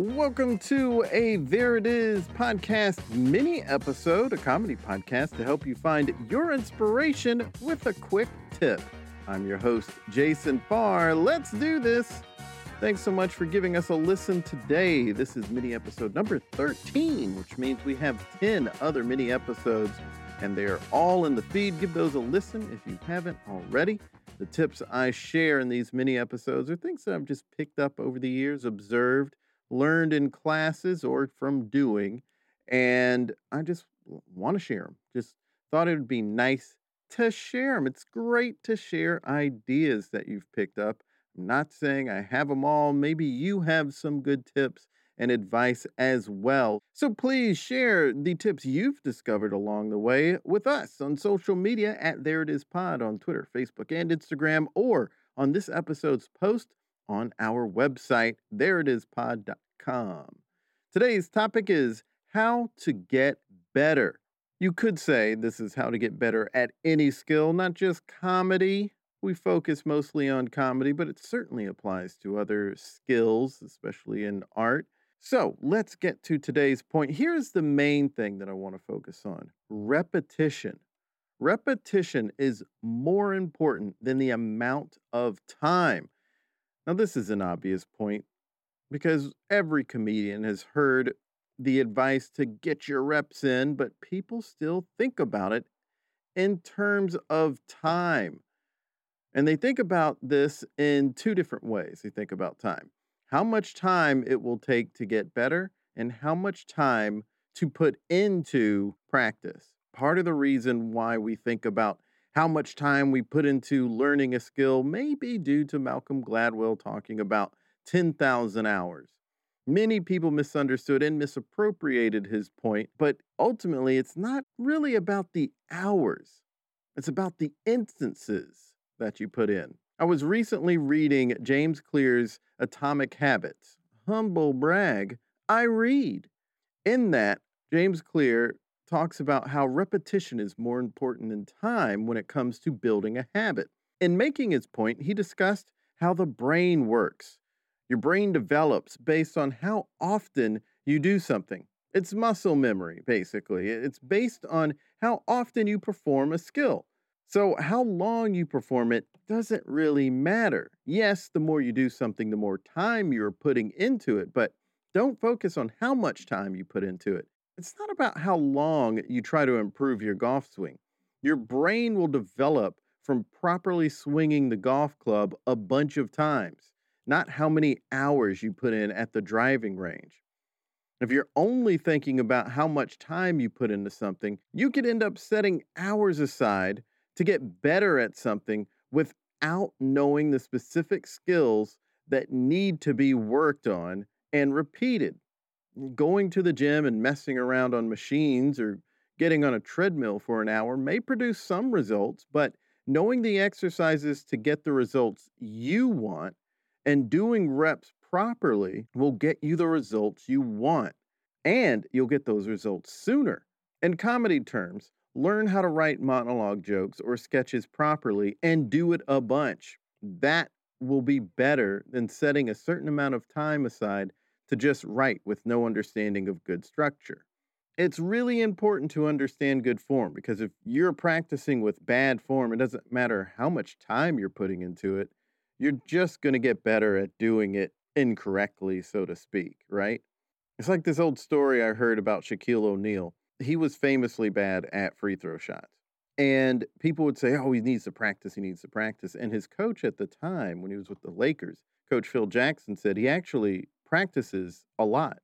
Welcome to a There It Is podcast mini episode, a comedy podcast to help you find your inspiration with a quick tip. I'm your host, Jason Farr. Let's do this. Thanks so much for giving us a listen today. This is mini episode number 13, which means we have 10 other mini episodes, and they are all in the feed. Give those a listen if you haven't already. The tips I share in these mini episodes are things that I've just picked up over the years, observed, learned in classes, or from doing, and I just want to share them. Just thought it would be nice to share them. It's great to share ideas that you've picked up I'm not saying I have them all. Maybe you have some good tips and advice as well. So please share the tips you've discovered along the way with us on social media at There It Is Pod on Twitter, Facebook, and Instagram, or on this episode's post on our website, thereitispod.com. Today's topic is how to get better. You could say this is how to get better at any skill, not just comedy we focus mostly on comedy, but it certainly applies to other skills, especially in art. So let's get to today's point. Here's the main thing that I want to focus on repetition. Repetition is more important than the amount of time. Now, this is an obvious point because every comedian has heard the advice to get your reps in, but people still think about it in terms of time. And they think about this in two different ways. They think about time how much time it will take to get better, and how much time to put into practice. Part of the reason why we think about how much time we put into learning a skill may be due to Malcolm Gladwell talking about 10,000 hours. Many people misunderstood and misappropriated his point, but ultimately, it's not really about the hours, it's about the instances that you put in. I was recently reading James Clear's Atomic Habits. Humble brag, I read. In that, James Clear talks about how repetition is more important than time when it comes to building a habit. In making his point, he discussed how the brain works. Your brain develops based on how often you do something. It's muscle memory, basically. It's based on how often you perform a skill. So, how long you perform it doesn't really matter. Yes, the more you do something, the more time you're putting into it, but don't focus on how much time you put into it. It's not about how long you try to improve your golf swing. Your brain will develop from properly swinging the golf club a bunch of times, not how many hours you put in at the driving range. If you're only thinking about how much time you put into something, you could end up setting hours aside to get better at something without knowing the specific skills that need to be worked on and repeated. Going to the gym and messing around on machines or getting on a treadmill for an hour may produce some results, but knowing the exercises to get the results you want and doing reps properly will get you the results you want. And you'll get those results sooner. In comedy terms, Learn how to write monologue jokes or sketches properly and do it a bunch. That will be better than setting a certain amount of time aside to just write with no understanding of good structure. It's really important to understand good form because if you're practicing with bad form, it doesn't matter how much time you're putting into it, you're just going to get better at doing it incorrectly, so to speak, right? It's like this old story I heard about Shaquille O'Neal he was famously bad at free throw shots. And people would say, oh, he needs to practice, he needs to practice. And his coach at the time, when he was with the Lakers, Coach Phil Jackson, said he actually practices a lot.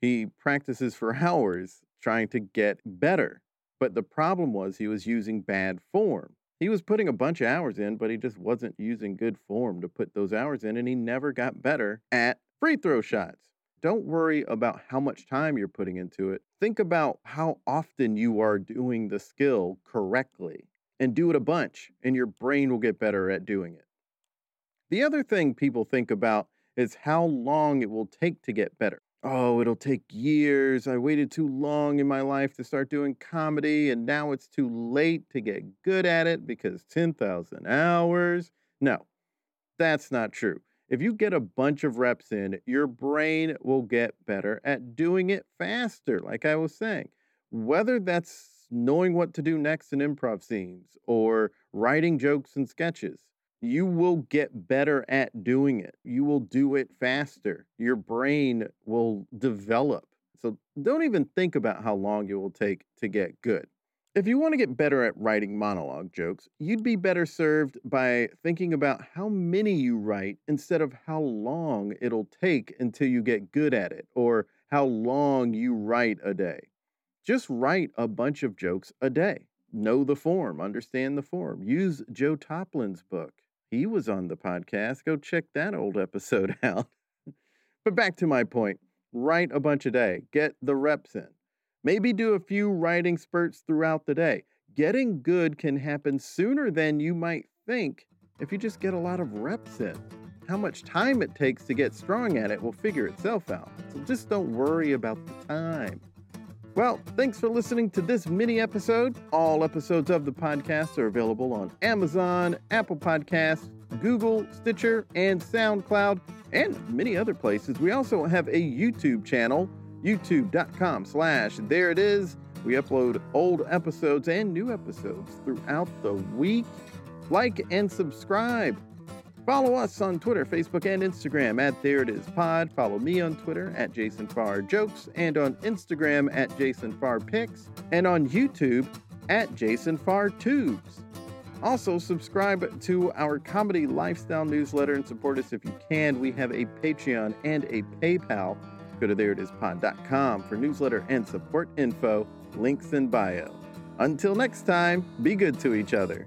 He practices for hours trying to get better. But the problem was he was using bad form. He was putting a bunch of hours in, but he just wasn't using good form to put those hours in, and he never got better at free throw shots. Don't worry about how much time you're putting into it. Think about how often you are doing the skill correctly and do it a bunch, and your brain will get better at doing it. The other thing people think about is how long it will take to get better. Oh, it'll take years. I waited too long in my life to start doing comedy, and now it's too late to get good at it because 10,000 hours. No, that's not true. If you get a bunch of reps in, your brain will get better at doing it faster, like I was saying. Whether that's knowing what to do next in improv scenes or writing jokes and sketches, you will get better at doing it. You will do it faster. Your brain will develop. So don't even think about how long it will take to get good. If you want to get better at writing monologue jokes, you'd be better served by thinking about how many you write instead of how long it'll take until you get good at it or how long you write a day. Just write a bunch of jokes a day. Know the form, understand the form. Use Joe Toplyn's book. He was on the podcast. Go check that old episode out. but back to my point write a bunch a day, get the reps in. Maybe do a few writing spurts throughout the day. Getting good can happen sooner than you might think if you just get a lot of reps in. How much time it takes to get strong at it will figure itself out. So just don't worry about the time. Well, thanks for listening to this mini episode. All episodes of the podcast are available on Amazon, Apple Podcasts, Google, Stitcher, and SoundCloud, and many other places. We also have a YouTube channel youtube.com slash there it is. We upload old episodes and new episodes throughout the week. Like and subscribe. Follow us on Twitter, Facebook, and Instagram at There It Is Pod. Follow me on Twitter at Jason Farr Jokes and on Instagram at Jason Farr Pics and on YouTube at Jason Farr Tubes. Also, subscribe to our comedy lifestyle newsletter and support us if you can. We have a Patreon and a PayPal. Go to thereitispod.com for newsletter and support info, links in bio. Until next time, be good to each other.